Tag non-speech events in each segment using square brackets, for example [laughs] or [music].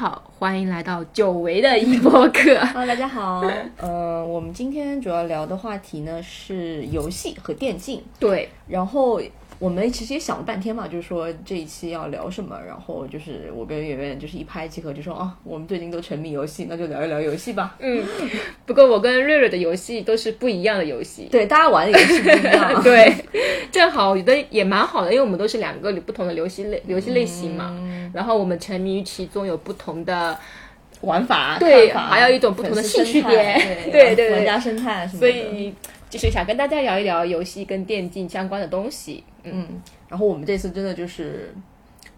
好，欢迎来到久违的一播客。Hello，大家好。[laughs] 呃，我们今天主要聊的话题呢是游戏和电竞。对，然后我们其实也想了半天嘛，就是说这一期要聊什么。然后就是我跟圆圆就是一拍即合，就说啊，我们最近都沉迷游戏，那就聊一聊游戏吧。嗯，不过我跟瑞瑞的游戏都是不一样的游戏。对，大家玩的游戏不一样。[laughs] 对，正好我觉得也蛮好的，因为我们都是两个不同的游戏类游戏类型嘛。然后我们沉迷于其中，有不同的玩法，对还有一种不同的兴趣点对对对对玩家生态什么的。所以就是想跟大家聊一聊游戏跟电竞相关的东西。嗯，嗯，然后我们这次真的就是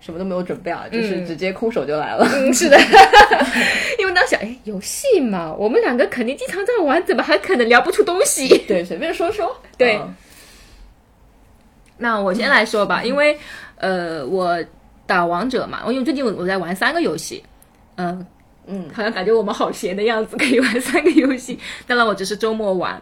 什么都没有准备啊，就是嗯直接空手就来了。嗯，是的，[laughs] 因为当时哎，游戏嘛，我们两个肯定经常在玩，怎么还可能聊不出东西？对，随便说说。对嗯那我先来说吧，因为呃，我打王者嘛，因为最近我我在玩三个游戏，嗯、嗯，好像感觉我们好闲的样子，可以玩三个游戏。当然，我只是周末玩。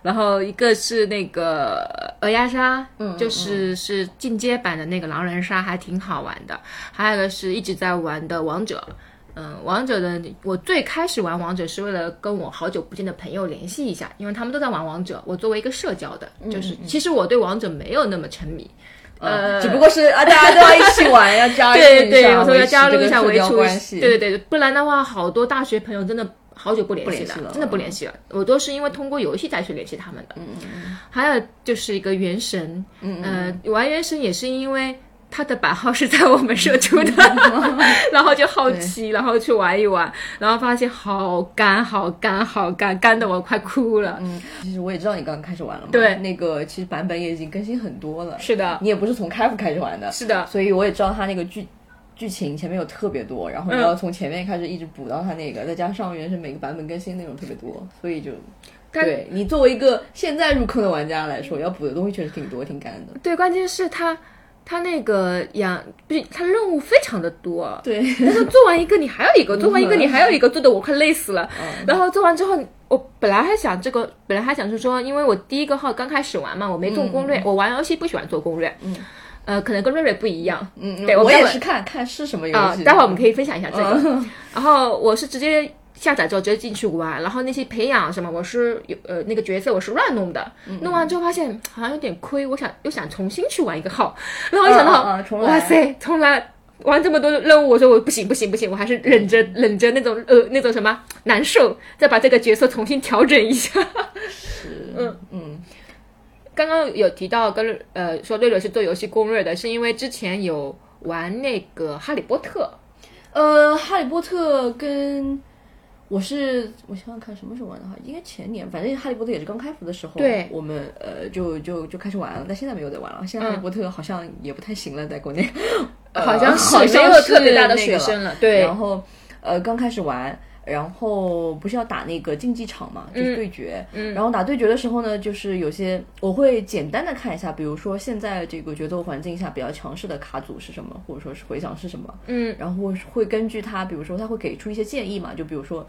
然后一个是那个鹅鸭杀，嗯就是是进阶版的那个狼人杀，还挺好玩的。还有一个是一直在玩的王者，嗯，王者的我最开始玩王者是为了跟我好久不见的朋友联系一下，因为他们都在玩王者。我作为一个社交的，就是其实我对王者没有那么沉迷，呃，只不过是啊，大家都要一起玩，要加入对对，我说要加入一下社交关系。对对对，不然的话，好多大学朋友真的好久不联系了真的不联系了。我都是因为通过游戏再去联系他们的。嗯嗯还有就是一个原神，嗯呃，玩原神也是因为。他的版号是在我们社出的，[laughs] 然后就好奇，然后去玩一玩，然后发现好干，好干，好干，干的我快哭了。嗯，其实我也知道你刚刚开始玩了嘛。对那个其实版本也已经更新很多了。是的，你也不是从开服开始玩的，是的，所以我也知道它那个剧剧情前面有特别多，然后你嗯要从前面开始一直补到它那个，再加上原神每个版本更新内容特别多，所以就。对你作为一个现在入坑的玩家来说，要补的东西确实挺多，挺干的。对，关键是他他那个养不是他任务非常的多，对，但是做完一个你还有一个，做完一个 [laughs] 你还有一个，做的我快累死了。然后做完之后，我本来还想这个，本来还想是说，因为我第一个号刚开始玩嘛，我没做攻略，我玩游戏不喜欢做攻略，嗯，呃，可能跟瑞瑞不一样，嗯，对我也是看看是什么游啊、戏。待会儿我们可以分享一下这个。然后我是直接下载之后直接进去玩，然后那些培养什么，我是有呃那个角色我是乱弄的，弄完之后发现好像有点亏，我想又想重新去玩一个号，然后一想到，[laughs] 哇塞，重来。玩这么多任务，我说我不行不行不行，我还是忍着忍着那种呃那种什么难受，再把这个角色重新调整一下。[laughs] 嗯嗯刚刚有提到跟呃说瑞瑞是做游戏攻略的，是因为之前有玩那个哈利波特，呃，哈利波特跟我是我想想看什么时候玩的哈，应该前年，反正哈利波特也是刚开服的时候，对我们呃就就就开始玩了，但现在没有在玩了。现在哈利波特好像也不太行了，在国内，[laughs] 呃好像是 [laughs] 好像没有是特别大的学生了对然后呃刚开始玩。然后不是要打那个竞技场嘛，就是对决。嗯，然后打对决的时候呢，就是有些我会简单的看一下，比如说现在这个决斗环境下比较强势的卡组是什么，或者说是回响是什么。嗯，然后会根据他，比如说他会给出一些建议嘛，就比如说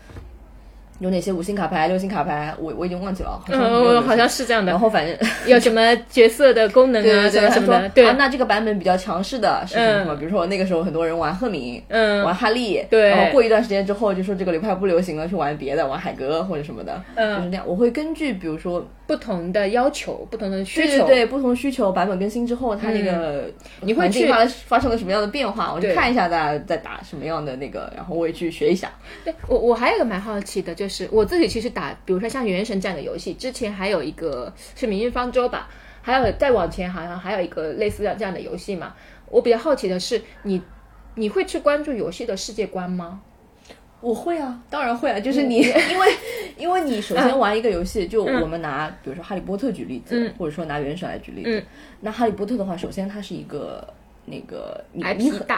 有哪些五星卡牌、六星卡牌，我我已经忘记了，好像嗯，好像是这样的。然。后反正有什么角色的功能啊，什么什么的，对。啊，，那这个版本比较强势的是什么？比如说那个时候很多人玩赫敏，嗯。玩哈利，对。然后过一段时间之后就说这个流派不流行了，去玩别的，玩海格或者什么的，嗯。就是那样。我会根据比如说不同的要求，不同的需求，对对对，不同需求版本更新之后，它那个你会去发发生了什么样的变化，我去看一下大家在打什么样的那个，然后我也去学一下。对我我还有一个蛮好奇的，就是我自己其实打，比如说像《原神》这样的游戏，之前还有一个是《明日方舟》吧，还有再往前好像还有一个类似这样的游戏嘛。我比较好奇的是，你你会去关注游戏的世界观吗？我会啊，当然会啊，就是你，因为 [laughs] 因为你首先玩一个游戏，就我们拿比如说《哈利波特》举例子，或者说拿《原神》来举例子。嗯那《哈利波特》的话，首先它是一个那个你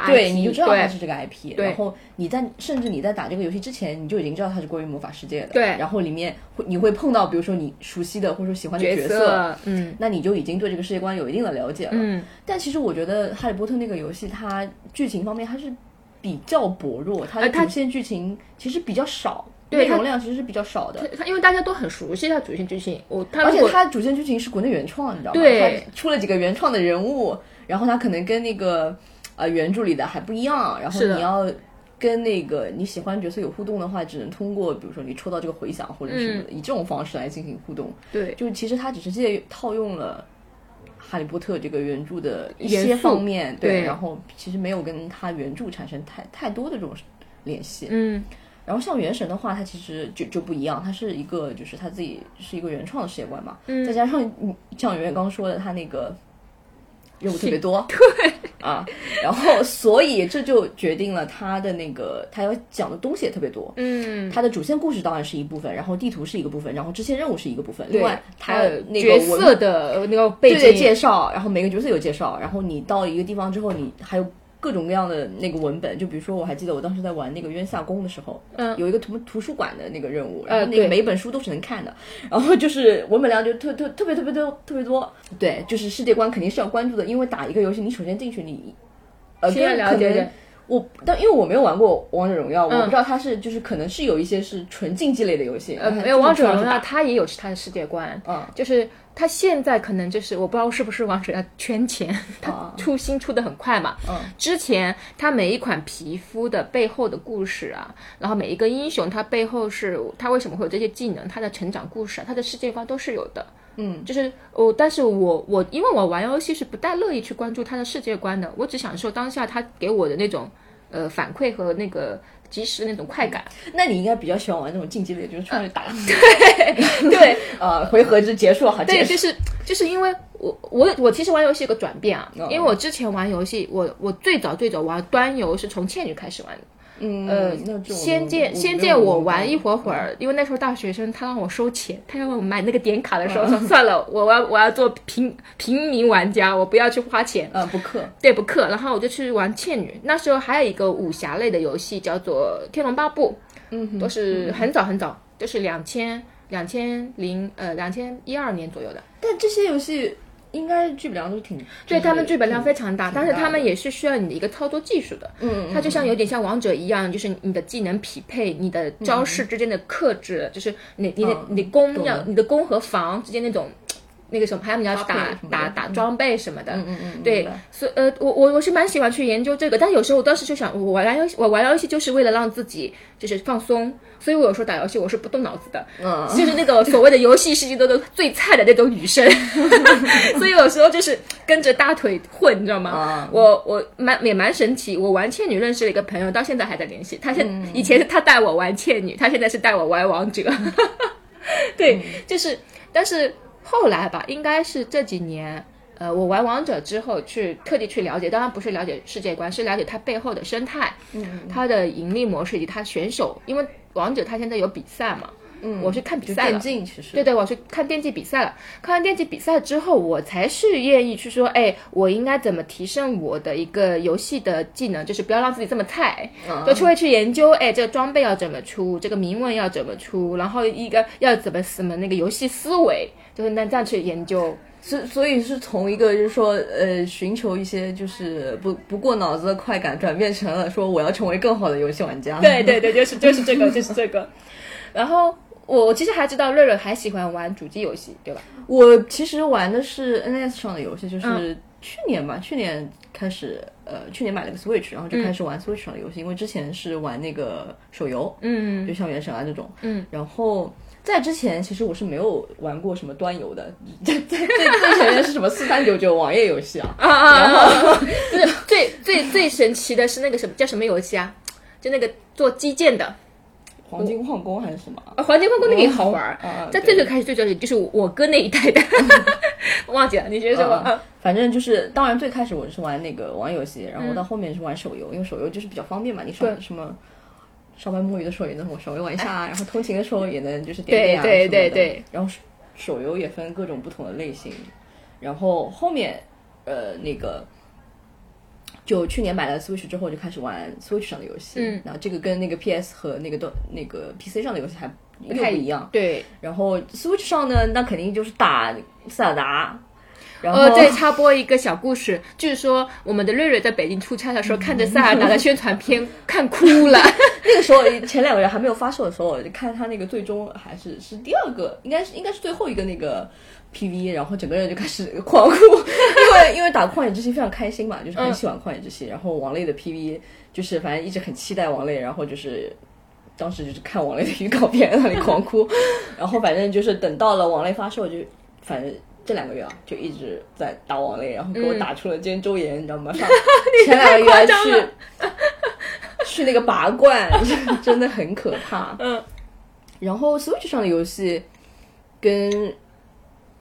对，你就知道它是这个 IP，然后你在甚至你在打这个游戏之前，你就已经知道它是关于魔法世界的。对然后里面会你会碰到比如说你熟悉的或者说喜欢的角角色，嗯那你就已经对这个世界观有一定的了解了。嗯，但其实我觉得《哈利波特》那个游戏，它剧情方面它是比较薄弱，它的主线剧情其实比较少，内容量其实是比较少的。它因为大家都很熟悉它主线剧情，我它而且它主线剧情是国内原创，你知道吗？对它出了几个原创的人物，然后它可能跟那个呃原著里的还不一样，然后你要跟那个你喜欢角色有互动的话，只能通过比如说你抽到这个回响或者什么的，以这种方式来进行互动。对，就其实它只是借套用了哈利波特这个原著的一些方面，对，然后其实没有跟他原著产生太太多的这种联系。嗯。然后像原神的话，它其实就就不一样，它是一个就是它自己是一个原创的世界观嘛，再加上像圆圆刚说的，它那个任务特别多，对。啊，然后所以这就决定了他的那个他要讲的东西也特别多，嗯，他的主线故事当然是一部分，然后地图是一个部分，然后支线任务是一个部分，另外他那个角色的那个背景介绍，然后每个角色有介绍，然后你到一个地方之后，你还有。各种各样的那个文本，就比如说，我还记得我当时在玩那个渊下宫的时候，嗯，有一个图图书馆的那个任务，然后那个每本书都是能看的，[laughs] 然后就是文本量就特特特别特别多特别多，对，就是世界观肯定是要关注的，因为打一个游戏，你首先进去你，呃，先了解。我但因为我没有玩过王者荣耀，我不知道它是就是可能是有一些是纯竞技类的游戏，呃，没有王者荣耀它也有它的世界观，嗯，就是。他现在可能就是我不知道是不是王者要圈钱，[laughs] 他出新出的很快嘛。嗯，之前他每一款皮肤的背后的故事啊，然后每一个英雄他背后是他为什么会有这些技能，他的成长故事啊，他的世界观都是有的。嗯，就是我，但是我我因为我玩游戏是不太乐意去关注他的世界观的，我只享受当下他给我的那种呃反馈和那个。及时的那种快感，那你应该比较喜欢玩那种竞技类，就是出去打。对 [laughs] 对，呃，回合制结束好。对，就是就是因为我我我其实玩游戏有个转变啊，因为我之前玩游戏，我我最早最早玩端游是从倩女开始玩的。嗯呃，仙剑仙剑我玩一会儿会儿，因为那时候大学生，他让我收钱，他要我买那个点卡的时候，说算了，我要我要做平平民玩家，我不要去花钱，呃，不氪，对不氪，然后我就去玩倩女。那时候还有一个武侠类的游戏叫做《天龙八部》，嗯，都是很早很早，就是两千两千零呃两千一二年左右的。但这些游戏。应该剧本量都挺，对他们剧本量非常大，但是他们也是需要你的一个操作技术的。嗯，它就像有点像王者一样，就是你的技能匹配，你的招式之间的克制，就是你你的你攻要你的攻和防之间那种那个什么，还有你要打打打装备什么的。嗯嗯嗯。对，所以呃，我我我是蛮喜欢去研究这个，但有时候我当时就想，我玩游戏我玩游戏就是为了让自己就是放松。所以我有时候打游戏我是不动脑子的，嗯，就是那种所谓的游戏世界中的最菜的那种女生，[laughs] 所以有时候就是跟着大腿混，你知道吗？我我蛮也蛮神奇，我玩倩女认识了一个朋友，到现在还在联系。他现以前是他带我玩倩女，他现在是带我玩王者。[laughs] 对，就是，但是后来吧，应该是这几年。呃，我玩王者之后去特地去了解，当然不是了解世界观，是了解它背后的生态，嗯，它的盈利模式以及它选手，因为王者它现在有比赛嘛，嗯，我去看比赛了，电竞其实，对对，我去看电竞比赛了，看完电竞比赛之后，我才是愿意去说，哎，我应该怎么提升我的一个游戏的技能，就是不要让自己这么菜，嗯就去会去研究，哎，这个装备要怎么出，这个铭文要怎么出，然后一个要怎么什么那个游戏思维，就是那这样去研究。所所以是从一个就是说呃寻求一些就是不不过脑子的快感，转变成了说我要成为更好的游戏玩家。对对对，就是就是这个就是这个。然后我我其实还知道瑞瑞还喜欢玩主机游戏，对吧？我其实玩的是 NS 上的游戏，就是去年吧，去年开始呃去年买了个 Switch，然后就开始玩 Switch 上的游戏，因为之前是玩那个手游，嗯，就像原神啊这种，嗯，然后。在之前，其实我是没有玩过什么端游的。最最最前面是什么四三九九网页游戏啊？[laughs] 啊啊！然后 [laughs] 最最最神奇的是那个什么叫什么游戏啊？就那个做基建的，黄金矿工还是什么？啊，黄金矿工那个也好玩。在最最开始最早就是我哥那一代的，[laughs] 忘记了你觉得什么？反正就是，当然最开始我是玩那个网页游戏，然后到后面是玩手游，因为手游就是比较方便嘛，你上什么。上班摸鱼的时候也能稍微玩一下，然后通勤的时候也能就是点点啊对对对对。然后手游也分各种不同的类型，然后后面呃那个就去年买了 Switch 之后就开始玩 Switch 上的游戏，嗯，然后这个跟那个 PS 和那个都那个 PC 上的游戏还不太一样，对。然后 Switch 上呢，那肯定就是打塞尔达。然后呃，对，插播一个小故事，就是说我们的瑞瑞在北京出差的时候，看着塞尔达的宣传片 [laughs] 看哭了。[laughs] 那个时候前两个人还没有发售的时候，我就看他那个最终还是是第二个，应该是应该是最后一个那个 PV，然后整个人就开始 [laughs] 狂哭，因为因为打旷野之心非常开心嘛，就是很喜欢旷野之息，然后王类的 PV 就是反正一直很期待王类，然后就是。当时就是看王类的预告片，那里狂哭，[laughs] 然后反正就是等到了王类发售，就反正这两个月啊，就一直在打王类，然后给我打出了肩周炎，你知道吗？[laughs] 上前两个月去去那个拔罐，真的很可怕。嗯，然后 Switch 上的游戏跟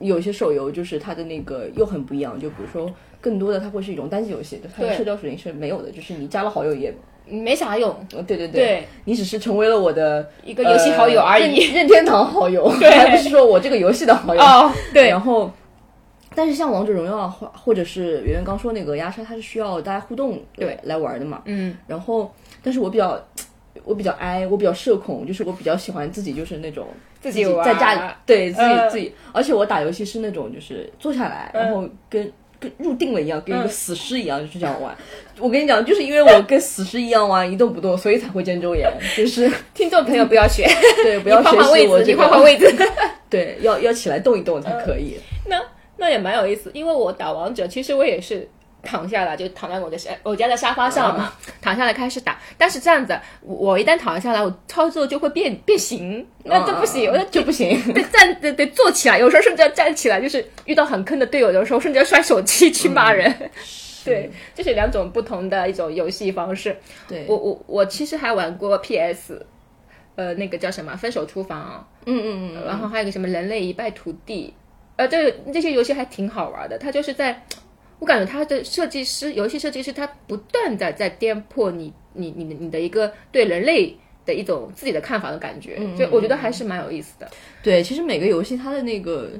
有些手游就是它的那个又很不一样，就比如说更多的它会是一种单机游戏，它的社交属性是没有的，就是你加了好友也。没啥用，对对对，你只是成为了我的一个游戏好友而已，任 [laughs] 天堂好友，还不是说我这个游戏的好友。哦，对。然后，但是像王者荣耀或或者是圆圆刚说那个压杀，它是需要大家互动对来玩的嘛。嗯。然后，但是我比较我比较哀，我比较社恐，就是我比较喜欢自己就是那种自己在家里对自己自己，而且我打游戏是那种就是坐下来，然后跟。跟入定了一样，跟一个死尸一样，就是这样玩。我跟你讲，就是因为我跟死尸一样玩，一动不动，所以才会肩周炎。就是 [laughs] 听众朋友不要学，[laughs] 对，不要学习我这个。换换位置，[laughs] 对，要要起来动一动才可以。那那也蛮有意思，因为我打王者，其实我也是。躺下来就躺在我的沙我家的沙发上嘛，躺下来开始打。但是这样子，我一旦躺下来，我操作就会变变形，那这不行，那就不行。得站得得坐起来，有时候甚至要站起来，就是遇到很坑的队友的时候，甚至要摔手机去骂人。[laughs] 对，这是两种不同的一种游戏方式。对我我我其实还玩过 PS，呃，那个叫什么《分手厨房》，嗯嗯嗯，然后还有个什么《人类一败涂地》，呃，这这些游戏还挺好玩的，它就是在。我感觉他的设计师，游戏设计师，他不断的在颠破你、你、你、你的一个对人类的一种自己的看法的感觉，所以我觉得还是蛮有意思的。对，其实每个游戏它的那个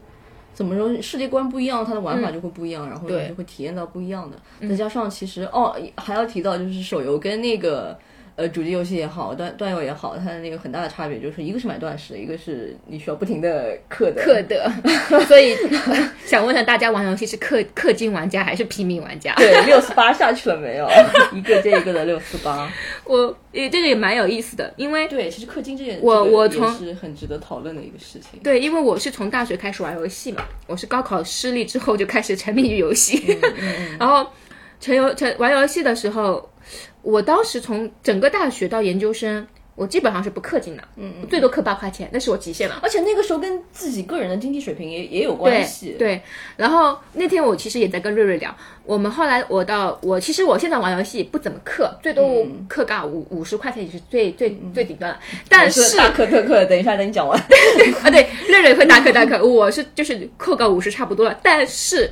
怎么说，世界观不一样，它的玩法就会不一样，然后你就会体验到不一样的。再加上其实哦，还要提到就是手游跟那个。呃，主机游戏也好，端端游也好，它的那个很大的差别就是一个是买断式，一个是你需要不停的氪的。氪的，所以想问一下大家，玩游戏是氪氪金玩家还是平民玩家？对，六四八下去了没有？[laughs] 一个接一个的六四八。[laughs] 我也这个也蛮有意思的，因为对，其实氪金这件我我从是很值得讨论的一个事情。对，因为我是从大学开始玩游戏嘛，我是高考失利之后就开始沉迷于游戏，[laughs] 然后沉游成玩游戏的时候。我当时从整个大学到研究生，我基本上是不氪金的，嗯，最多氪八块钱，那是我极限了。而且那个时候跟自己个人的经济水平也也有关系。对，然后那天我其实也在跟瑞瑞聊，我们后来我到我其实我现在玩游戏不怎么氪，最多氪个五五十块钱也是最最最顶端了。但是大氪特氪，等一下等你讲完 [laughs] 啊，对，瑞瑞会大氪大氪，[laughs] 我是就是氪个五十差不多了。但是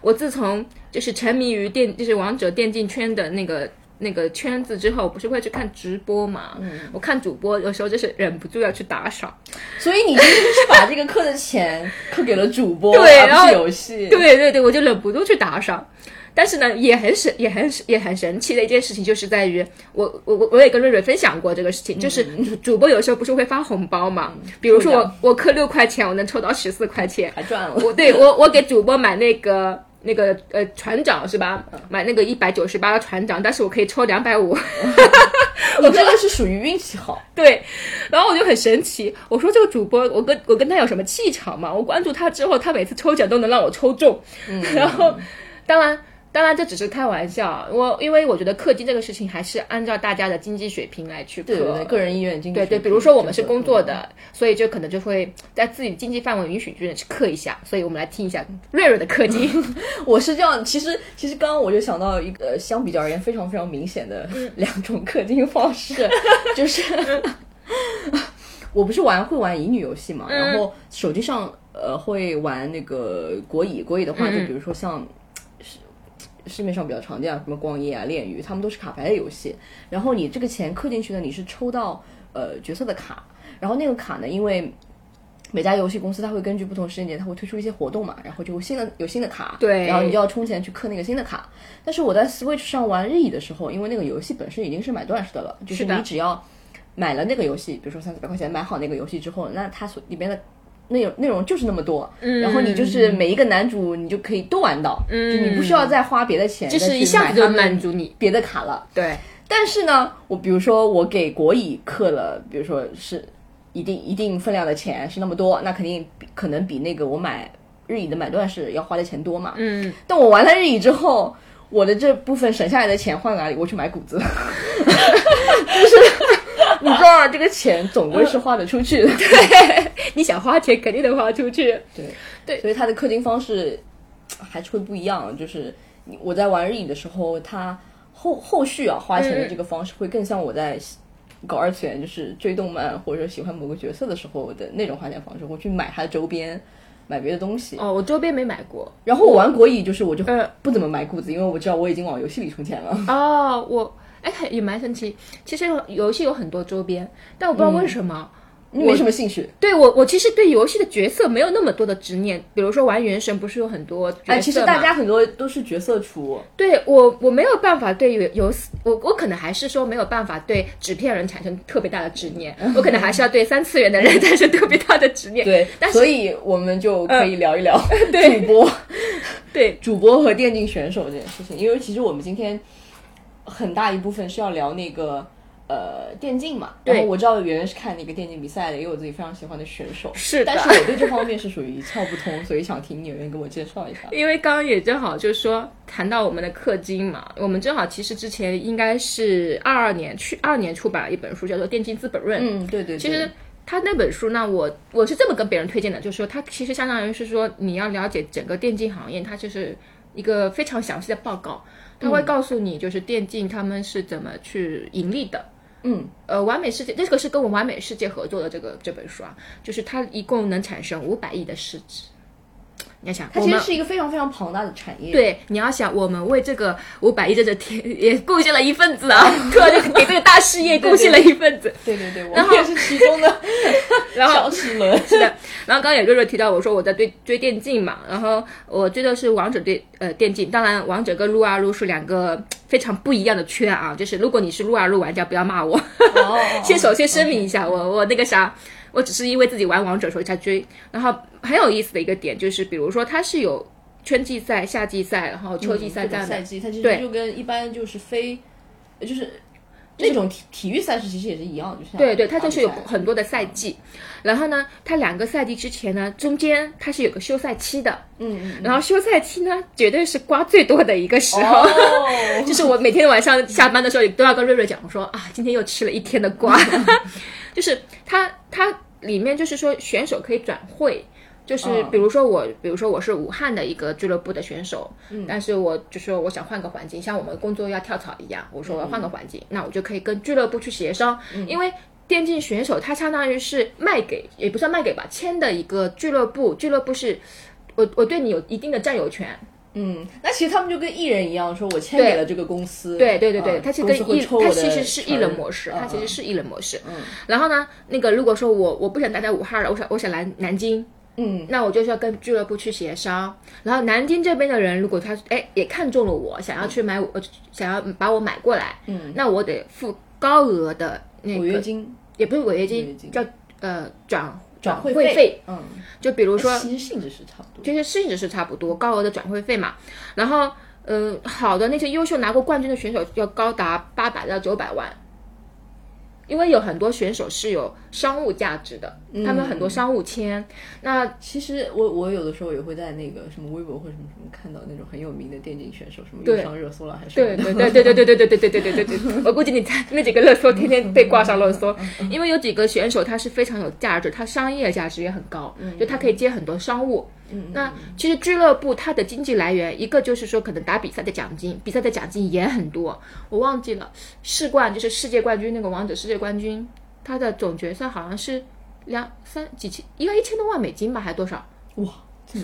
我自从就是沉迷于电就是王者电竞圈的那个。那个圈子之后，不是会去看直播嘛？嗯，我看主播有时候就是忍不住要去打赏，所以你其实是把这个课的钱氪给了主播，[laughs] 对，然后游戏，对对对，我就忍不住去打赏。但是呢，也很神，也很也很神奇的一件事情，就是在于我我我我也跟瑞瑞分享过这个事情，就是主播有时候不是会发红包嘛？比如说我我氪六块钱，我能抽到十四块钱，还赚了。我对我我给主播买那个。那个呃船长是吧？买那个一百九十八的船长，但是我可以抽两百五。[laughs] 我这个是属于运气好。[laughs] 对，然后我就很神奇，我说这个主播，我跟我跟他有什么气场嘛？我关注他之后，他每次抽奖都能让我抽中。然后，当然。当然，这只是开玩笑。我因为我觉得氪金这个事情还是按照大家的经济水平来去氪，个人意愿、经济对对。比如说我们是工作的，所以就可能就会在自己经济范围允许之内去氪一下。所以我们来听一下瑞瑞的氪金。[laughs] 我是这样，其实其实刚刚我就想到一个相比较而言非常非常明显的 [laughs] 两种氪金方式，就是 [laughs] 我不是玩会玩乙女游戏嘛，然后手机上呃会玩那个国乙，国乙的话就比如说像。市面上比较常见，什么光夜啊、炼狱，他们都是卡牌的游戏。然后你这个钱氪进去呢，你是抽到呃角色的卡。然后那个卡呢，因为 [laughs] 每家游戏公司它会根据不同时间点，它会推出一些活动嘛，然后就会新的有新的卡。对。然后你就要充钱去氪那个新的卡。但是我在 Switch 上玩日乙的时候，因为那个游戏本身已经是买断式的了，就是你只要买了那个游戏，比如说三四百块钱买好那个游戏之后，那它所里边的内容内容就是那么多，然后你就是每一个男主你就可以都玩到，嗯，你不需要再花别的钱，就是一下子就满足你。别的卡了。对，但是呢，我比如说我给国乙氪了，比如说是一定一定分量的钱是那么多，那肯定可能比那个我买日乙的买断是要花的钱多嘛。嗯，但我玩了日乙之后，我的这部分省下来的钱换哪里？我去买谷子，[laughs] [laughs] [laughs] 就是 [laughs] 你知道这个钱总归是花得出去的。[laughs] 对，你想花钱肯定得花出去。对对，所以它的氪金方式还是会不一样。就是我在玩日影的时候，它后后续啊花钱的这个方式会更像我在搞二次元，就是追动漫或者喜欢某个角色的时候的那种花钱方式。我去买它的周边，买别的东西。哦，我周边没买过。然后我玩国乙，就是我就不怎么买谷子，因为我知道我已经往游戏里充钱了。哦，我哎也蛮神奇。其实游戏有很多周边，但我不知道为什么。你没什么兴趣，对我，我其实对游戏的角色没有那么多的执念。比如说玩原神，不是有很多角色哎，其实大家很多都是角色厨。对我，我没有办法对游游戏，我我可能还是说没有办法对纸片人产生特别大的执念。[laughs] 我可能还是要对三次元的人 [laughs] 产生特别大的执念。对，但所以我们就可以聊一聊 [laughs] 主播，对主播和电竞选手这件事情。因为其实我们今天很大一部分是要聊那个。呃，电竞嘛，然后我知道圆圆是看那个电竞比赛的，也有自己非常喜欢的选手。是的，但是我对这方面是属于一窍不通，所以想听有人给我介绍一下。[laughs] 因为刚刚也正好就是说谈到我们的氪金嘛，我们正好其实之前应该是二二年去二年出版了一本书，叫做《电竞资本论》。嗯，对对。其实他那本书呢，我我是这么跟别人推荐的，就是说他其实相当于是说你要了解整个电竞行业，它就是一个非常详细的报告，它会告诉你就是电竞他们是怎么去盈利的。嗯，呃，完美世界这个是跟我们完美世界合作的这个这本书啊，就是它一共能产生五百亿的市值。你要想，它其实是一个非常非常庞大的产业。对，你要想，我们为这个五百亿这个天也贡献了一份子啊，[laughs] 对，给这个大事业贡献了一份子。对对对，我们也是其中的 [laughs] [laughs] 小齿轮。是的，然后刚刚也瑞瑞提到，我说我在追追电竞嘛，然后我追的是王者对呃电竞，当然王者跟撸啊撸是两个非常不一样的圈啊，就是如果你是撸啊撸玩家，不要骂我，先首先声明一下，我我那个啥。我只是因为自己玩王者所以才追，然后很有意思的一个点就是，比如说它是有春季赛、夏季赛，然后秋季赛这样的赛季，它其实就跟一般就是非，就是那种体体育赛事其实也是一样，就是对对，它就是有很多的赛季，然后呢，它两个赛季之前呢，中间它是有个休赛期的，嗯嗯，然后休赛期呢，绝对是瓜最多的一个时候，[laughs] 就是我每天晚上下班的时候都要跟瑞瑞讲我说啊，今天又吃了一天的瓜。[laughs] 就是它，它里面就是说选手可以转会，就是比如说我，比如说我是武汉的一个俱乐部的选手，嗯，但是我就说我想换个环境，像我们工作要跳槽一样，我说我要换个环境，那我就可以跟俱乐部去协商，因为电竞选手他相当于是卖给，也不算卖给吧，签的一个俱乐部，俱乐部是我我对你有一定的占有权。嗯，那其实他们就跟艺人一样，说我签给了这个公司。对对对对，他其实跟艺，他其实是艺人模式，他其实是艺人模式。嗯。然后呢，那个如果说我我不想待在武汉了，我想我想来南京，嗯，那我就是要跟俱乐部去协商。然后南京这边的人，如果他哎也看中了我，想要去买我，想要把我买过来，嗯，那我得付高额的那个违约金，也不是违约金，叫呃转。转会费，嗯，就比如说，其实性质是差不多，其实性质是差不多，高额的转会费嘛。然后，呃，好的那些优秀拿过冠军的选手要高达八百到九百万。因为有很多选手是有商务价值的，他们很多商务签。那其实我我有的时候也会在那个什么微博或什么什么看到那种很有名的电竞选手，什么又上热搜了还是？对对对对对对对对对对对对对对。我估计你在那几个热搜天天 [laughs] 被挂上热搜，因为有几个选手他是非常有价值，他商业价值也很高，就他可以接很多商务。那其实俱乐部它的经济来源，一个就是说可能打比赛的奖金，比赛的奖金也很多。我忘记了世冠就是世界冠军那个王者世界冠军，他的总决赛好像是两三几千，一个一千多万美金吧，还是多少？哇，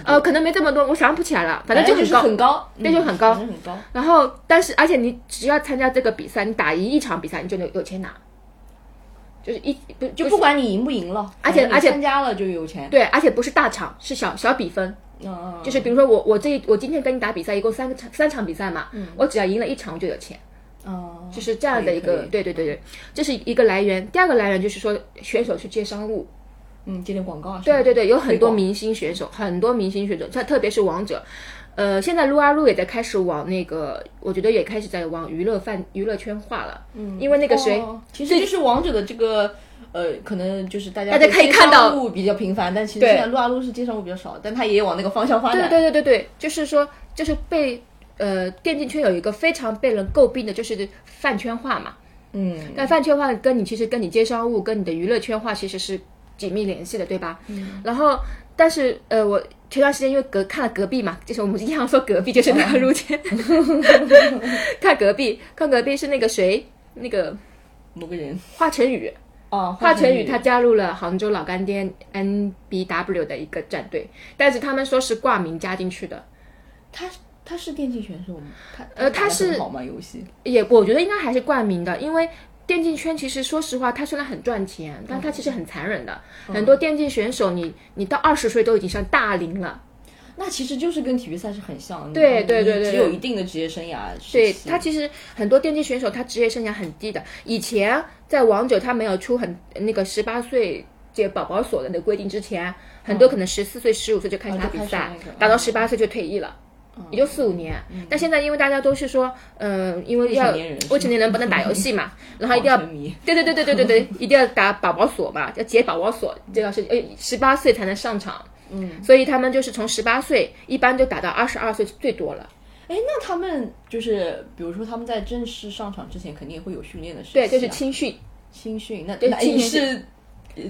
呃，可能没这么多，我想不起来了。反正就是很高，那就很高，很高。然后，但是而且你只要参加这个比赛，你打赢一场比赛，你就能有钱拿。就是一不就不管你赢不赢了，而且而且参加了就有钱。对，而且不是大场，是小小比分。嗯就是比如说我我这我今天跟你打比赛，一共三个场三场比赛嘛，我只要赢了一场我就有钱。哦，就是这样的一个，对对对对，这是一个来源。第二个来源就是说选手去接商务，嗯，接点广告啊。对对对，有很多明星选手，很多明星选手，特特别是王者。呃，现在撸啊撸也在开始往那个，我觉得也开始在往娱乐范娱乐圈化了。嗯，因为那个谁，哦其实就是王者的这个。呃，可能就是大家大家可以看到比较频繁，但其实现在撸啊撸是接商务比较少，但它也往那个方向发展。对对对对对，就是说，就是被呃电竞圈有一个非常被人诟病的，就是饭圈化嘛。嗯，那饭圈化跟你其实跟你接商务、跟你的娱乐圈化其实是紧密联系的，对吧？嗯。然后，但是呃，我前段时间因为隔看了隔壁嘛，就是我们经常说隔壁就是那个路圈，[laughs] 看隔壁，看隔壁是那个谁，那个某个人华晨宇。哦，华晨宇他加入了杭州老干爹 NBW 的一个战队，但是他们说是挂名加进去的，他他是电竞选手吗？他呃他是好吗？游戏也我觉得应该还是冠名的，因为电竞圈其实说实话，它虽然很赚钱，但它其实很残忍的。很多电竞选手你，你到二十岁都已经算大龄了，那其实就是跟体育赛事很像的。对对对对只有一定的职业生涯对。他其实很多电竞选手他职业生涯很低的。以前在王者他没有出很那个十八岁这宝宝锁的那个规定之前，很多可能十四岁、十五岁就开始打比赛，打到十八岁就退役了。也就四五年，但现在因为大家都是说，嗯、因为要未成年人不能打游戏嘛，[laughs] 然后一定要对对对对对对对，[laughs] 一定要打宝宝锁嘛，要解宝宝锁，这要是呃十八岁才能上场。嗯，所以他们就是从十八岁一般就打到二十二岁最多了。哎，那他们就是，比如说他们在正式上场之前，肯定也会有训练的时期、啊。对，就是青训。青训，那对青训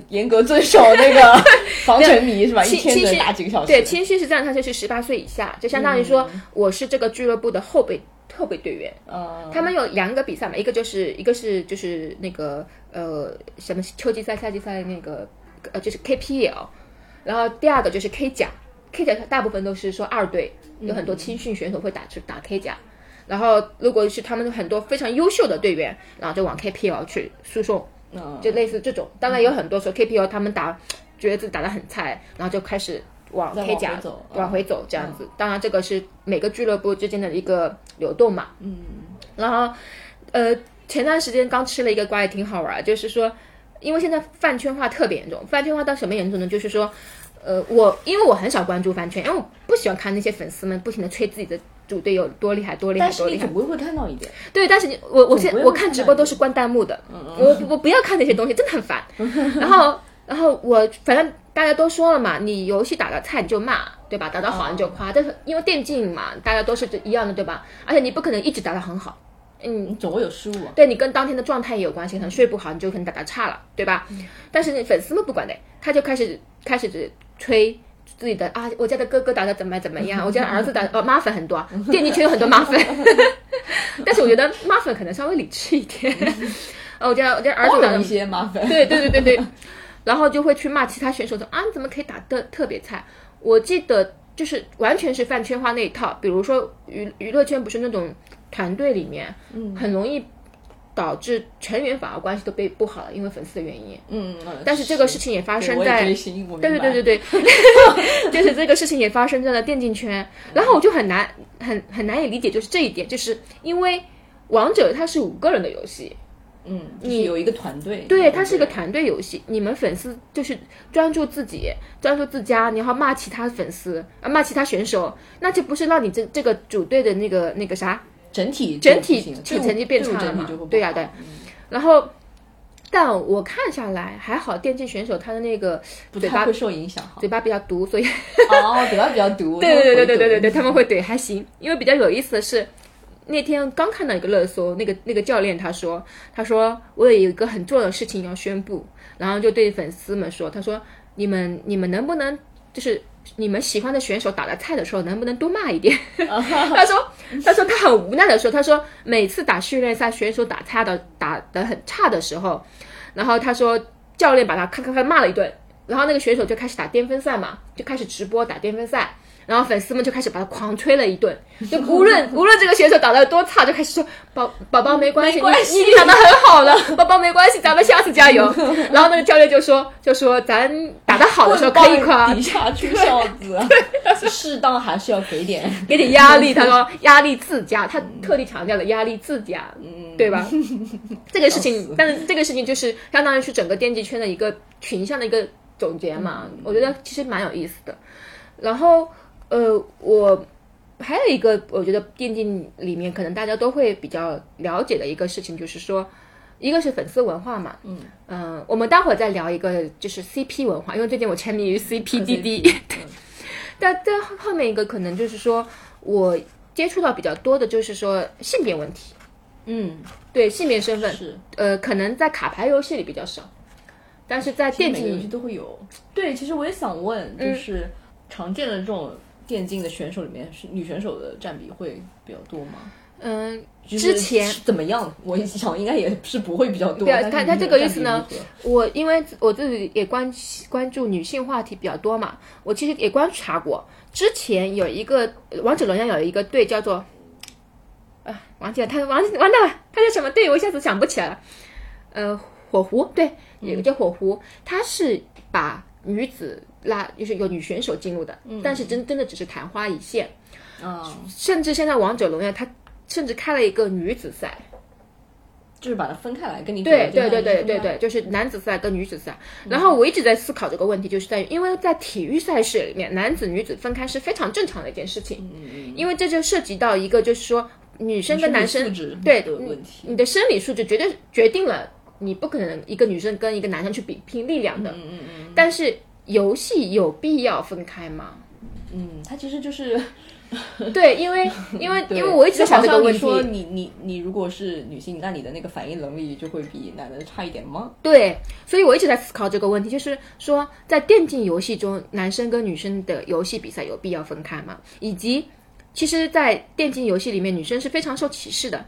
严格遵守那个 [laughs] 防沉迷是吧？一天只打几个小时。对，青训是这样，他就是十八岁以下，就相当于说我是这个俱乐部的后备后备队员。嗯，他们有两个比赛嘛，一个就是一个是就是那个呃什么秋季赛、夏季赛那个呃就是 KPL，然后第二个就是 K 甲，K 甲大部分都是说二队，有很多青训选手会打出打 K 甲。然后，如果是他们很多非常优秀的队员，然后就往 KPL 去输送，嗯就类似这种。当然有很多时候 KPL 他们打觉得自己打得很菜，然后就开始往 K 甲往回走往回走这样子。当然这个是每个俱乐部之间的一个流动嘛。嗯。然后，呃，前段时间刚吃了一个瓜也挺好玩儿，就是说，因为现在饭圈化特别严重，饭圈化到什么严重呢？就是说。呃，我因为我很少关注饭圈，因为我不喜欢看那些粉丝们不停的吹自己的主队有多厉害、多厉害、多厉害你总。归会看到一点。对，但是你我我现我看直播都是关弹幕的，我我不要看那些东西，真的很烦。[laughs] 然后然后我反正大家都说了嘛，你游戏打的菜你就骂，对吧？打的好你就夸，但是因为电竞嘛，大家都是一样的，对吧？而且你不可能一直打的很好，嗯，你总会有失误啊。对你跟当天的状态也有关系，可能睡不好你就可能打的差了，对吧？但是粉丝们不管的，他就开始开始吹。自己的啊，我家的哥哥打的怎么怎么样？[laughs] 我家的儿子打哦，妈粉很多，电竞圈有很多妈粉，[laughs] 但是我觉得妈粉可能稍微理智一点。[laughs] 哦，我家我家儿子打的一些麻烦。对对对对对，然后就会去骂其他选手说啊，你怎么可以打的特别菜？我记得就是完全是饭圈化那一套，比如说娱娱乐圈不是那种团队里面，嗯，很容易导致全员反而关系都被不好了，因为粉丝的原因。嗯，但是这个事情也发生在对对对对对，[laughs] 就是这个事情也发生在了电竞圈，然后我就很难很很难以理解，就是这一点，就是因为王者它是五个人的游戏，嗯，你有一个团队，对，它是一个团队游戏，你们粉丝就是专注自己，专注自家，你要骂其他粉丝啊，骂其他选手，那就不是让你这这个组队的那个那个啥整体整体体成绩变差了嘛对呀对然后但我看下来还好电竞选手他的那个嘴巴会受影响嘴巴比较毒所以哦嘴巴比较毒对对对对对对对他们会怼还行。因为比较有意思的是那天刚看到一个热搜那个那个教练他说他说我有一个很重要的事情要宣布然后就对粉丝们说他说你们你们能不能就是你们喜欢的选手打的菜的时候，能不能多骂一点？[laughs] 他说，他说他很无奈的说，他说每次打训练赛，选手打菜的打得很差的时候，然后他说教练把他咔咔咔骂了一顿，然后那个选手就开始打巅峰赛嘛，就开始直播打巅峰赛，然后粉丝们就开始把他狂吹了一顿，就无论无论这个选手打得多差，就开始说宝宝宝没关系，关系你你打得很好了，宝宝没关系，咱们下次加油。然后那个教练就说就说咱打得好的时候可以夸，底下出孝子啊，[laughs] 适当还是要给点。[laughs] 给点压力。他说 [laughs] 压力自家，他特地强调了压力自家，嗯，对吧？这个事情，但是这个事情就是相当于是整个电竞圈的一个群像的一个总结嘛，我觉得其实蛮有意思的。然后呃，我还有一个我觉得电竞里面可能大家都会比较了解的一个事情，就是说。一个是粉丝文化嘛，嗯嗯，我们待会儿再聊一个就是 CP 文化，因为最近我沉迷于 CPDD，对。[laughs] 但在后面一个可能就是说我接触到比较多的就是说性别问题，嗯，对性别身份是，呃，可能在卡牌游戏里比较少，但是在电竞游戏都会有。对，其实我也想问，就是常见的这种电竞的选手里面，是女选手的占比会比较多吗？嗯，之前怎么样？我想应该也是不会比较多。对啊，他他这个意思呢？我因为我自己也关关注女性话题比较多嘛，我其实也观察过。之前有一个王者荣耀有一个队叫做，啊，忘记了，他完完蛋了，他叫什么队？我一下子想不起来了。呃，火狐对，有个叫火狐，他是把女子拉，就是有女选手进入的，但是真真的只是昙花一现。啊，甚至现在王者荣耀他。甚至开了一个女子赛，就是把它分开来跟你对对对对对对，就是男子赛跟女子赛。然后我一直在思考这个问题，就是在于，因为在体育赛事里面，男子女子分开是非常正常的一件事情。嗯因为这就涉及到一个，就是说女生跟男生对的问题，你的生理素质绝对决定了你不可能一个女生跟一个男生去比拼力量的。嗯嗯嗯。但是游戏有必要分开吗？嗯，它其实就是。[laughs] 对，因为因为因为我一直想这个问题，说你你你如果是女性，那你的那个反应能力就会比男的差一点吗？[laughs] 对，所以我一直在思考这个问题，就是说在电竞游戏中，男生跟女生的游戏比赛有必要分开吗？以及，其实，在电竞游戏里面，女生是非常受歧视的，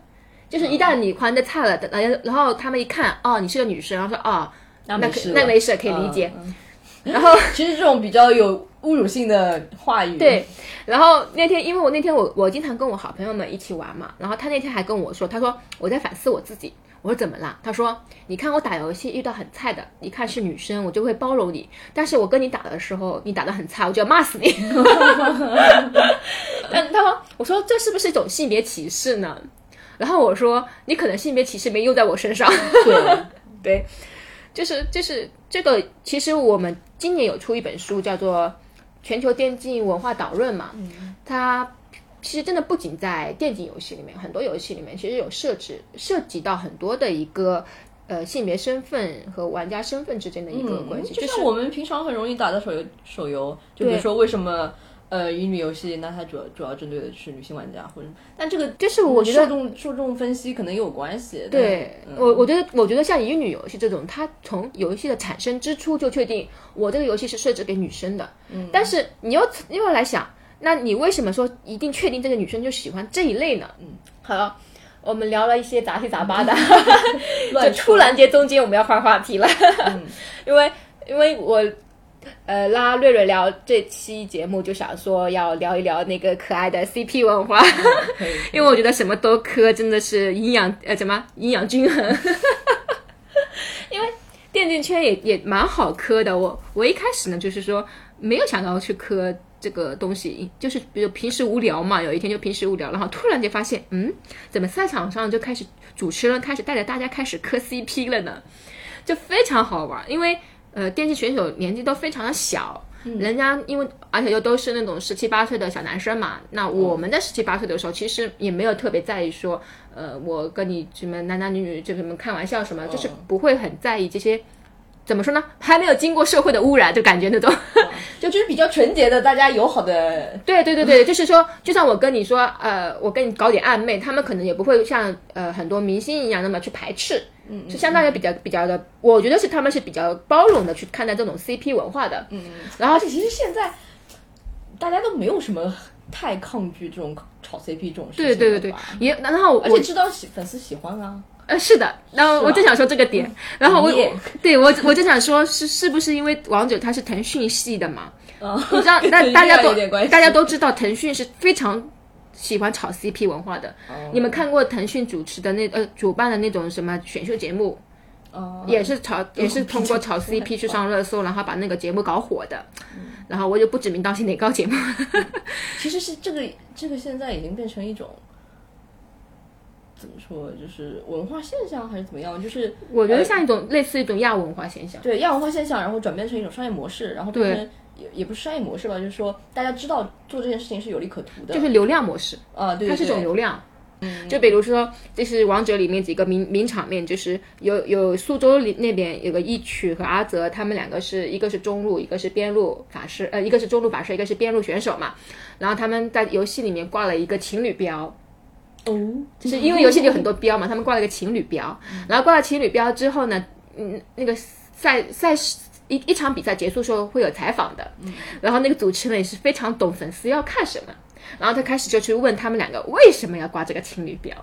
就是一旦你玩的差了，然后然后他们一看，哦，你是个女生，然后说，哦，那那那没事，可以理解。然后，[laughs] 其实这种比较有侮辱性的话语，对。然后那天，因为我那天我我经常跟我好朋友们一起玩嘛，然后他那天还跟我说，他说我在反思我自己。我说怎么啦？他说你看我打游戏遇到很菜的，一看是女生，我就会包容你；但是我跟你打的时候，你打的很菜，我就要骂死你。[laughs] 但他说，我说这是不是一种性别歧视呢？然后我说你可能性别歧视没用在我身上。对 [laughs] 对，就是就是这个，其实我们。今年有出一本书，叫做《全球电竞文化导论》嘛？嗯，它其实真的不仅在电竞游戏里面，很多游戏里面其实有设置涉及到很多的一个呃性别身份和玩家身份之间的一个关系。就像我们平常很容易打的手游，手游就比如说为什么？呃，乙女游戏，那它主要主要针对的是女性玩家，或者，但这个就是我觉得受众受众分析可能也有关系。对我，我觉得我觉得像乙女游戏这种，它从游戏的产生之初就确定我这个游戏是设置给女生的。嗯，但是你又又来想，那你为什么说一定确定这个女生就喜欢这一类呢？嗯，好了，我们聊了一些杂七杂八的，[laughs] [laughs] 就突然间中间我们要换话题了，[laughs] 因为因为我。呃，拉瑞瑞聊这期节目就想说要聊一聊那个可爱的 CP 文化，[laughs] 因为我觉得什么都磕真的是营养呃怎么营养均衡，[laughs] 因为电竞圈也也蛮好磕的。我我一开始呢就是说没有想到去磕这个东西，就是比如平时无聊嘛，有一天就平时无聊，然后突然就发现，嗯，怎么赛场上就开始主持人开始带着大家开始磕 CP 了呢？就非常好玩，因为。呃，电竞选手年纪都非常的小，人家因为而且又都是那种十七八岁的小男生嘛。那我们在十七八岁的时候，其实也没有特别在意说，呃，我跟你什么男男女女就什么开玩笑什么，就是不会很在意这些。怎么说呢？还没有经过社会的污染，就感觉那种，[laughs] 就就是比较纯洁的，大家友好的。对对对对，[laughs] 就是说，就像我跟你说，呃，我跟你搞点暧昧，他们可能也不会像呃很多明星一样那么去排斥，嗯，就相当于比较比较的，我觉得是他们是比较包容的去看待这种 CP 文化的，嗯，然后其实现在大家都没有什么太抗拒这种炒 CP 这种事情，对对对对，也然后而且知道喜粉丝喜欢啊。呃，是的，然后我就想说这个点，然后我对我我就想说，是是不是因为王者它是腾讯系的嘛？你知道，[laughs] 那大家都大家都知道，腾讯是非常喜欢炒 CP 文化的。你们看过腾讯主持的那呃主办的那种什么选秀节目？哦，也是炒也是通过炒 CP 去上热搜，然后把那个节目搞火的。然后我就不指名道姓哪个节目。其实是这个这个现在已经变成一种。怎么说，就是文化现象还是怎么样？就是我觉得像一种类似一种亚文化现象，对亚文化现象，然后转变成一种商业模式，然后变成也也不是商业模式吧，就是说大家知道做这件事情是有利可图的，就是流量模式啊，对，它是一种流量。嗯，就比如说，这是王者里面几个名名场面，就是有有苏州里那边有个一曲和阿泽，他们两个是一个是中路，一个是边路法师，呃，一个是中路法师，一个是边路选手嘛。然后他们在游戏里面挂了一个情侣标。哦，就是因为游戏里有很多标嘛，他们挂了个情侣标，然后挂了情侣标之后呢，嗯，那个赛赛事一一场比赛结束时候会有采访的，然后那个主持人也是非常懂粉丝要看什么，然后他开始就去问他们两个为什么要挂这个情侣标。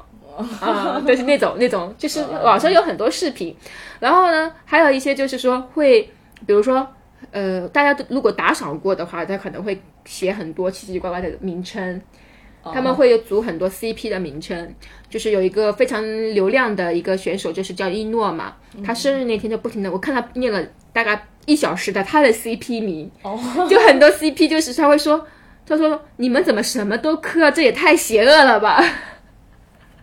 啊，就是那种 [laughs] 那种，就是网上有很多视频，然后呢，还有一些就是说会，比如说呃，大家都如果打赏过的话，他可能会写很多奇奇怪怪的名称。他们会有组很多 CP 的名称，就是有一个非常流量的一个选手，就是叫一诺嘛。他生日那天就不停的，我看他念了大概一小时的他的 CP 名，[laughs] 就很多 CP，就是他会说，他说你们怎么什么都磕，这也太邪恶了吧。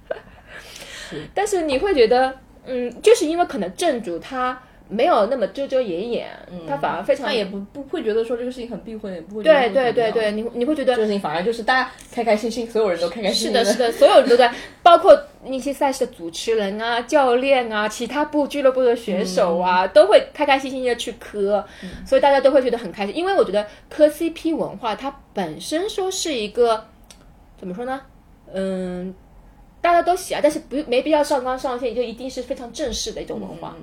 [laughs] 但是你会觉得，嗯，就是因为可能正主他。没有那么遮遮掩掩，他反而非常，他也不不会觉得说这个事情很避讳，也不会。对对对对，你你会觉得这个事情反而就是大家开开心心，所有人都开开心心。是的，是的，所有人都在，[laughs] 包括那些赛事的主持人啊、教练啊、其他部俱乐部的选手啊，都会开开心心的去磕，所以大家都会觉得很开心。因为我觉得磕 CP 文化它本身说是一个怎么说呢？嗯，大家都喜爱，但是不没必要上纲上线，就一定是非常正式的一种文化。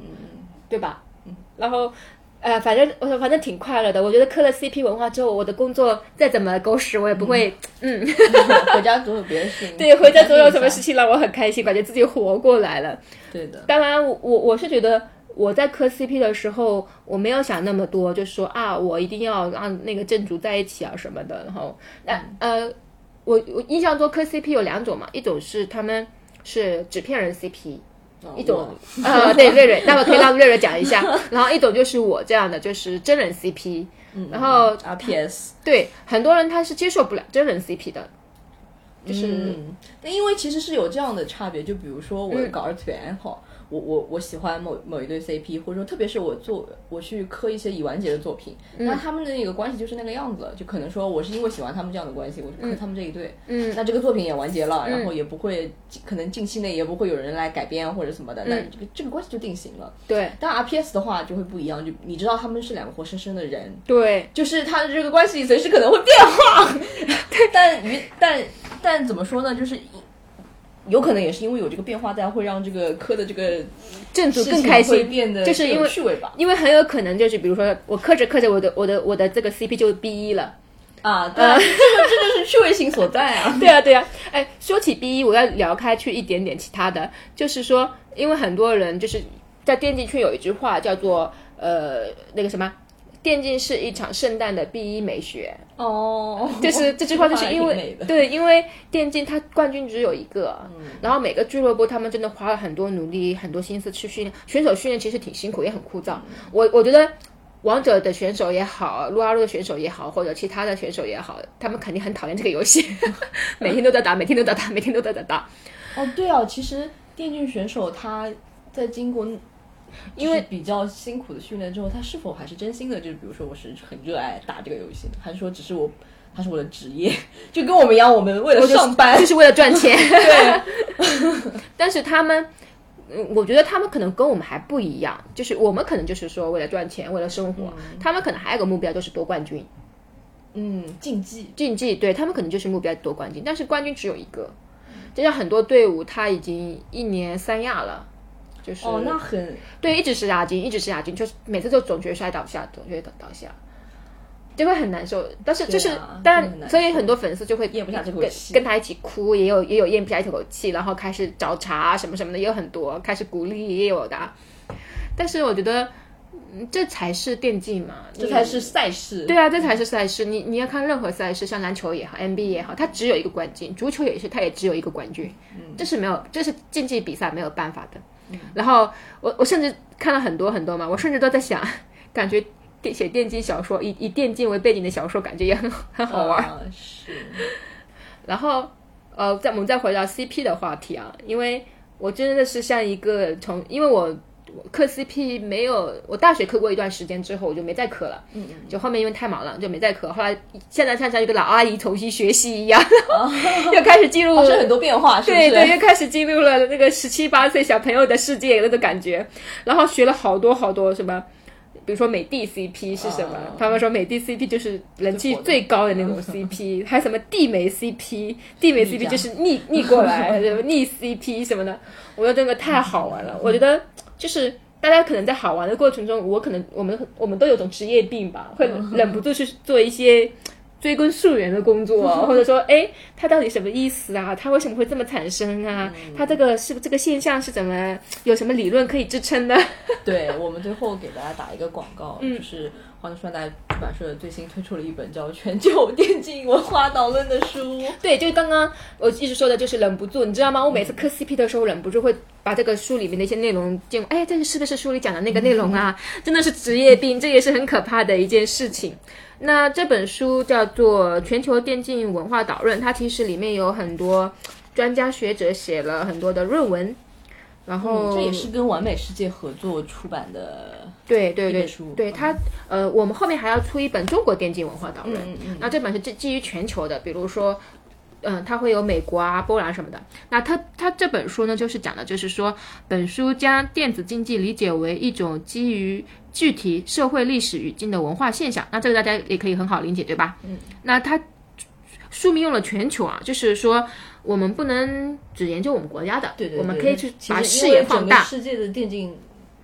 对吧？嗯，然后，呃，反正我反正挺快乐的。我觉得磕了 CP 文化之后，我的工作再怎么狗屎，我也不会，嗯，[laughs] 回家总有别的事情。对，回家总有什么事情让我很开心，感觉自己活过来了。对的。当然，我我是觉得我在磕 CP 的时候，我没有想那么多，就是说啊，我一定要让那个正主在一起啊什么的。然后，那呃，我我印象中磕 CP 有两种嘛，一种是他们是纸片人 CP。一种 [laughs] 呃，对瑞瑞，那么可以让瑞瑞讲一下。然后一种就是我这样的，就是真人 CP。然后 RPS，对很多人他是接受不了真人 CP 的，就是，那因为其实是有这样的差别。就比如说我搞二次元哈。我我我喜欢某某一对 CP，或者说特别是我做我去磕一些已完结的作品，那他们的那个关系就是那个样子，就可能说我是因为喜欢他们这样的关系，我就磕他们这一对，嗯，那这个作品也完结了，然后也不会可能近期内也不会有人来改编或者什么的，那这个这个关系就定型了。对，但 RPS 的话就会不一样，就你知道他们是两个活生生的人，对，就是他的这个关系随时可能会变化，对，[laughs] 但于但但怎么说呢，就是。有可能也是因为有这个变化，在会让这个磕的这个正主更开心，变得就是因为趣味吧。因为很有可能就是，比如说我磕着磕着，我的我的我的这个 CP 就 B 一了啊，[laughs] 对，这个这就是趣味性所在啊。[laughs] 对啊对啊，哎，说起 B 一，我要聊开去一点点其他的，就是说，因为很多人就是在电竞圈有一句话叫做呃那个什么。电竞是一场圣诞的 B 一美学哦，就是 [laughs] 这句话，就是因为对，因为电竞它冠军只有一个，然后每个俱乐部他们真的花了很多努力、很多心思去训练选手，训练其实挺辛苦，也很枯燥。我我觉得王者的选手也好，撸啊撸的选手也好，或者其他的选手也好，他们肯定很讨厌这个游戏，[laughs] 每天都在打，每天都在打，每天都在打。哦，对啊，其实电竞选手他在经过。因为比较辛苦的训练之后，他是否还是真心的？就是比如说，我是很热爱打这个游戏，还是说只是我，他是我的职业？[laughs] 就跟我们一样，我们为了上班，就是为了赚钱。[laughs] 对。[laughs] 但是他们，嗯，我觉得他们可能跟我们还不一样，就是我们可能就是说为了赚钱，为了生活。他们可能还有个目标，就是夺冠军。嗯，竞技，竞技，对他们可能就是目标夺冠军，但是冠军只有一个。就像很多队伍，他已经一年三亚了。就是哦，那很对，一直是亚军，一直是亚军，就是每次就总觉得摔倒下，总觉得倒下，就会很难受。但是就是，但所以很多粉丝就会咽不下这口气，跟他一起哭，也有也有咽不下这口气，然后开始找茬什么什么的也有很多，开始鼓励也有的。但是我觉得，这才是电竞嘛，这才是赛事。对啊，这才是赛事。你你要看任何赛事，像篮球也好，NBA 也好，它只有一个冠军；足球也是，它也只有一个冠军。嗯，这是没有，这是竞技比赛没有办法的。然后我我甚至看了很多很多嘛，我甚至都在想，感觉电写电竞小说，以以电竞为背景的小说，感觉也很很好玩。是。然后呃，再我们再回到 CP 的话题啊，因为我真的是像一个从，因为我。磕 CP 没有，我大学磕过一段时间之后，我就没再磕了。嗯就后面因为太忙了，就没再磕。后来现在像像一个老阿姨重新学习一样，[laughs] 又开始进入，[laughs] 发生很多变化，是不是？对对，又开始进入了那个十七八岁小朋友的世界那种感觉。然后学了好多好多什么，比如说美的 CP 是什么？他们说美的 CP 就是人气最高的那种 CP，还有什么地美 CP？地美 CP 就是逆逆过来，什么逆 CP 什么的。我觉得这个太好玩了，我觉得。就是大家可能在好玩的过程中，我可能我们我们都有种职业病吧，会忍不住去做一些追根溯源的工作，[laughs] 或者说，哎，它到底什么意思啊？它为什么会这么产生啊？它这个是这个现象是怎么有什么理论可以支撑的？[laughs] 对我们最后给大家打一个广告，就是。华创代出版社最新推出了一本叫《全球电竞文化导论》的书。对，就是刚刚我一直说的，就是忍不住，你知道吗？我每次磕 CP 的时候，忍不住会把这个书里面的一些内容见，哎，这是不是书里讲的那个内容啊？真的是职业病，这也是很可怕的一件事情。那这本书叫做《全球电竞文化导论》，它其实里面有很多专家学者写了很多的论文。然后这也是跟完美世界合作出版的，对对对，对它呃，我们后面还要出一本中国电竞文化导论，那这本是基基于全球的，比如说，嗯，它会有美国啊、波兰什么的。那它它这本书呢，就是讲的，就是说，本书将电子竞技理解为一种基于具体社会历史语境的文化现象。那这个大家也可以很好理解，对吧？嗯，那它书名用了全球啊，就是说。我们不能只研究我们国家的，对对，我们可以去把视野放大。世界的电竞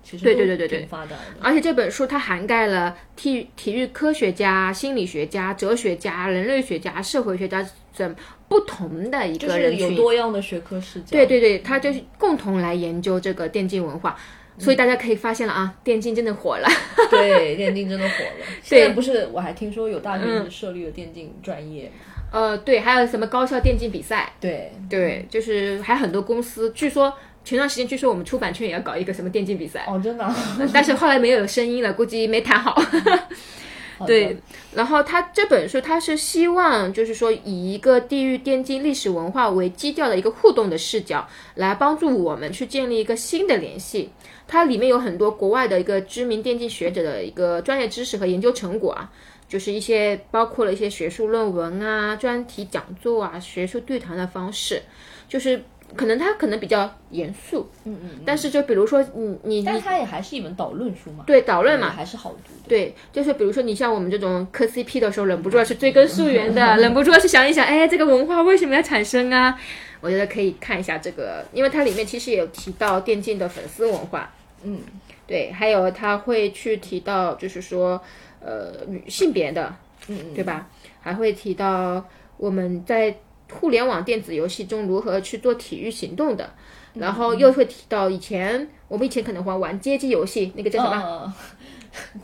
其实对对对对对发达的。而且这本书它涵盖了体体育科学家、心理学家、哲学家、人类学家、社会学家等不同的一个人群，有多样的学科视角。对对对，他就是共同来研究这个电竞文化，所以大家可以发现了啊，电竞真的火了。[laughs] 对，电竞真的火了。[laughs] 现在不是我还听说有大学是设立了电竞专业。呃，对，还有什么高校电竞比赛？对对，就是还有很多公司，据说前段时间据说我们出版圈也要搞一个什么电竞比赛哦，真的，[laughs] 但是后来没有声音了，估计没谈好。[laughs] 对，然后他这本书他是希望就是说以一个地域电竞历史文化为基调的一个互动的视角，来帮助我们去建立一个新的联系。它里面有很多国外的一个知名电竞学者的一个专业知识和研究成果啊。就是一些包括了一些学术论文啊、专题讲座啊、学术对谈的方式，就是可能它可能比较严肃，嗯嗯，但是就比如说你你，但它也还是一本导论书嘛，对，导论嘛还是好读，对，就是比如说你像我们这种磕 CP 的时候，忍不住要去追根溯源的，[laughs] 忍不住要去想一想，哎，这个文化为什么要产生啊？我觉得可以看一下这个，因为它里面其实也有提到电竞的粉丝文化，嗯，对，还有他会去提到，就是说。呃，女性别的，嗯嗯，对吧？还会提到我们在互联网电子游戏中如何去做体育行动的，然后又会提到以前我们以前可能会玩街机游戏，那个叫什么？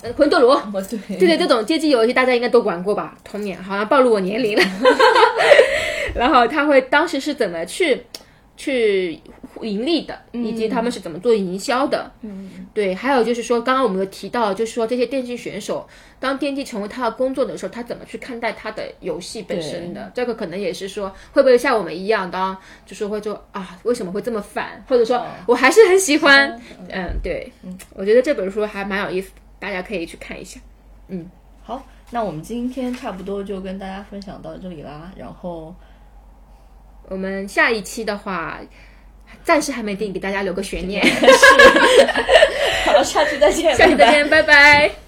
[laughs] 魂斗罗。[laughs] 对对对，这种街机游戏大家应该都玩过吧？童年好像暴露我年龄了。[laughs] 然后他会当时是怎么去？去盈利的，以及他们是怎么做营销的，嗯，对，还有就是说，刚刚我们有提到，就是说这些电竞选手，当电竞成为他的工作的时候，他怎么去看待他的游戏本身的？这个可能也是说，会不会像我们一样，当就是会说啊，为什么会这么烦？或者说我还是很喜欢，嗯，对，嗯，我觉得这本书还蛮有意思，大家可以去看一下，嗯，好，那我们今天差不多就跟大家分享到这里啦，然后。我们下一期的话，暂时还没定，给大家留个悬念。[laughs] 好，下期再见，[laughs] 下期再见，拜拜。